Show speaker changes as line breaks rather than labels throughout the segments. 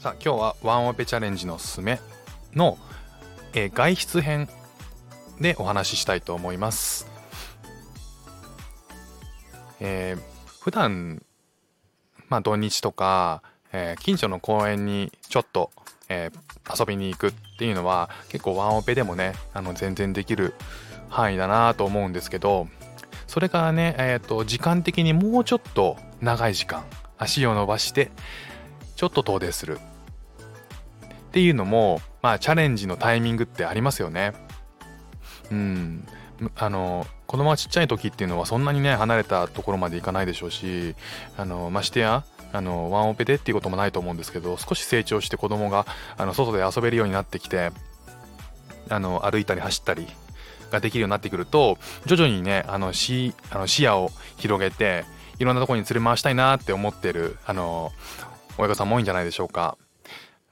さあ今日はワンオペチャレンジのすすめの、えー、外出編でお話ししたいと思います。えー、普段まあ土日とか、えー、近所の公園にちょっと、えー、遊びに行くっていうのは結構ワンオペでもねあの全然できる範囲だなと思うんですけどそれからね、えーと時間的にもうちょっと長い時間足を伸ばしてちょっと遠出するっていうのもまあチャレンジのタイミングってありますよね。うんあの子供がちっちゃい時っていうのはそんなにね離れたところまで行かないでしょうしあのましてやあのワンオペでっていうこともないと思うんですけど少し成長して子供があの外で遊べるようになってきてあの歩いたり走ったりができるようになってくると徐々にねあの視あの視野を広げていろんなところに連れ回したいなって思ってるあの親御さんも多いんじゃないでしょうか。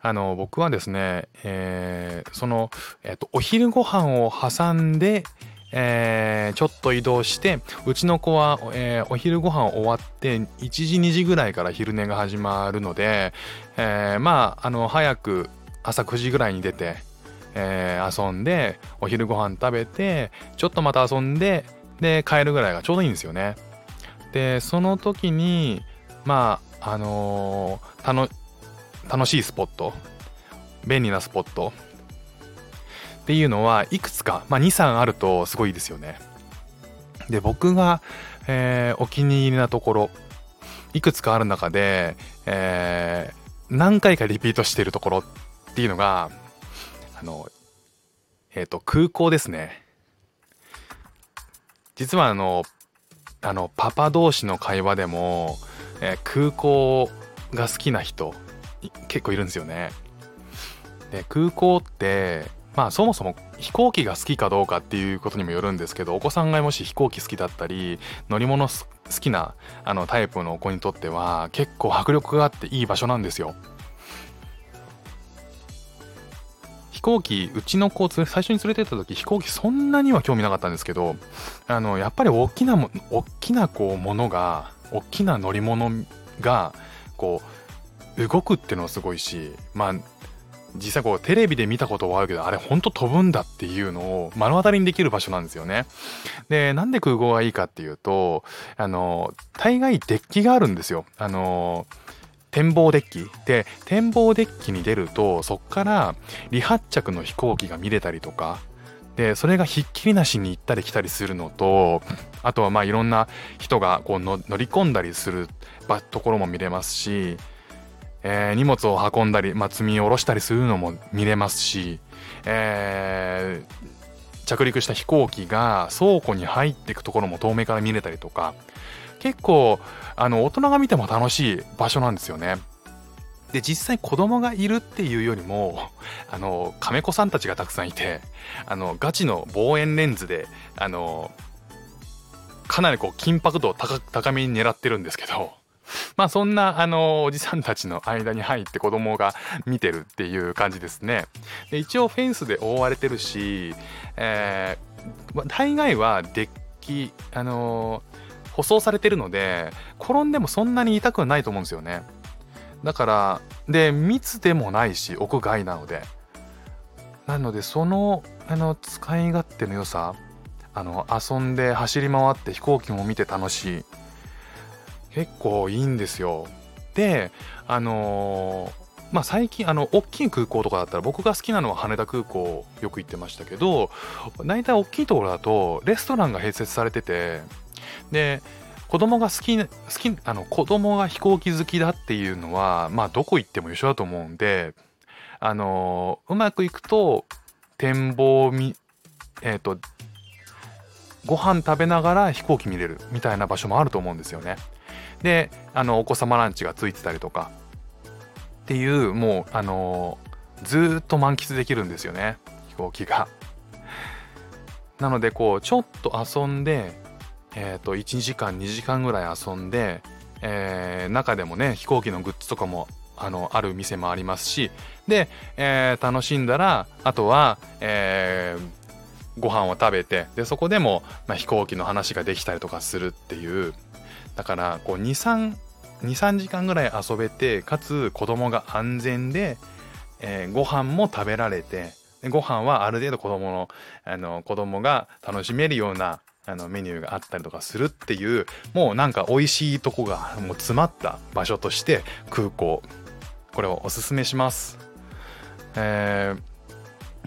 あの僕はですね、えー、その、えーと、お昼ご飯を挟んで、えー、ちょっと移動してうちの子は、えー、お昼ご飯終わって1時2時ぐらいから昼寝が始まるので、えー、まああの早く朝9時ぐらいに出て、えー、遊んでお昼ご飯食べてちょっとまた遊んでで帰るぐらいがちょうどいいんですよね。でその時にまああのー、楽楽しいスポット。便利なスポット。っていうのはいくつか、まあ、23あるとすごいですよね。で僕が、えー、お気に入りなところ。いくつかある中で、えー、何回かリピートしているところ。っていうのがあのえっ、ー、と空港ですね。実はあのあのパパ同士の会話でも、えー、空港が好きな人。結構いるんですよね。で空港ってまあそもそも飛行機が好きかどうかっていうことにもよるんですけどお子さんがもし飛行機好きだったり乗り物好きなあのタイプの子にとっては結構迫力があっていい場所なんですよ。飛行機うちの子最初に連れてった時飛行機そんなには興味なかったんですけどあのやっぱり大きなも大きなこうものが大きな乗り物がこう動くってのはすごいしまあ実際こうテレビで見たことはあるけどあれほんと飛ぶんだっていうのを目の当たりにできる場所なんですよね。でなんで空港がいいかっていうとあの大概デッキがあるんですよ。あの展望デッキで展望デッキに出るとそっから離発着の飛行機が見れたりとかでそれがひっきりなしに行ったり来たりするのとあとはまあいろんな人がこう乗り込んだりするところも見れますしえー、荷物を運んだり、まあ、積み下ろしたりするのも見れますし、えー、着陸した飛行機が倉庫に入っていくところも遠目から見れたりとか結構あの大人が見ても楽しい場所なんですよね。で実際子供がいるっていうよりも あの亀子さんたちがたくさんいてあのガチの望遠レンズであのかなりこう緊迫度を高めに狙ってるんですけどまあそんなあのおじさんたちの間に入って子供が見てるっていう感じですね。で一応フェンスで覆われてるし、えー、大概はデッキあのー、舗装されてるので転んでもそんなに痛くはないと思うんですよね。だからで密でもないし屋外なので。なのでそのあの使い勝手の良さあの遊んで走り回って飛行機も見て楽しい結構いいんですよ。であのーまあ、最近あの大きい空港とかだったら僕が好きなのは羽田空港よく行ってましたけど大体大きいところだとレストランが併設されててで子供が好き好きあの子供が飛行機好きだっていうのはまあどこ行っても一緒だと思うんであのうまくいくと展望みえっ、ー、とご飯食べながら飛行機見れるみたいな場所もあると思うんですよね。であのお子様ランチがついてたりとかっていうもうあの、ずっと満喫できるんですよね飛行機が。なのでこうちょっと遊んでえっ、ー、と1時間2時間ぐらい遊んで、えー、中でもね飛行機のグッズとかもあのある店もありますしで、えー、楽しんだらあとは、えー、ご飯を食べてでそこでも、まあ、飛行機の話ができたりとかするっていうだからこう23 23時間ぐらい遊べてかつ子供が安全で、えー、ご飯も食べられてご飯はある程度子供のあの子供が楽しめるようなあのメニューがあったりとかするっていうもうなんか美味しいとこがもう詰まった場所として空港これをおすすめします。えー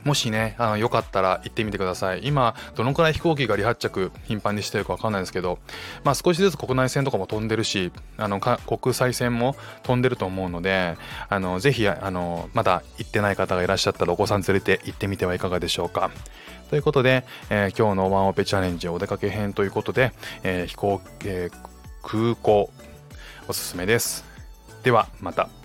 もしね、あのよかったら行ってみてください。今、どのくらい飛行機が離発着頻繁にしてるかわかんないですけど、まあ少しずつ国内線とかも飛んでるし、あの国際線も飛んでると思うので、あのぜひ、あのまだ行ってない方がいらっしゃったらお子さん連れて行ってみてはいかがでしょうか。ということで、えー、今日のワンオペチャレンジお出かけ編ということで、えー、飛行、えー、空港おすすめです。ではまた。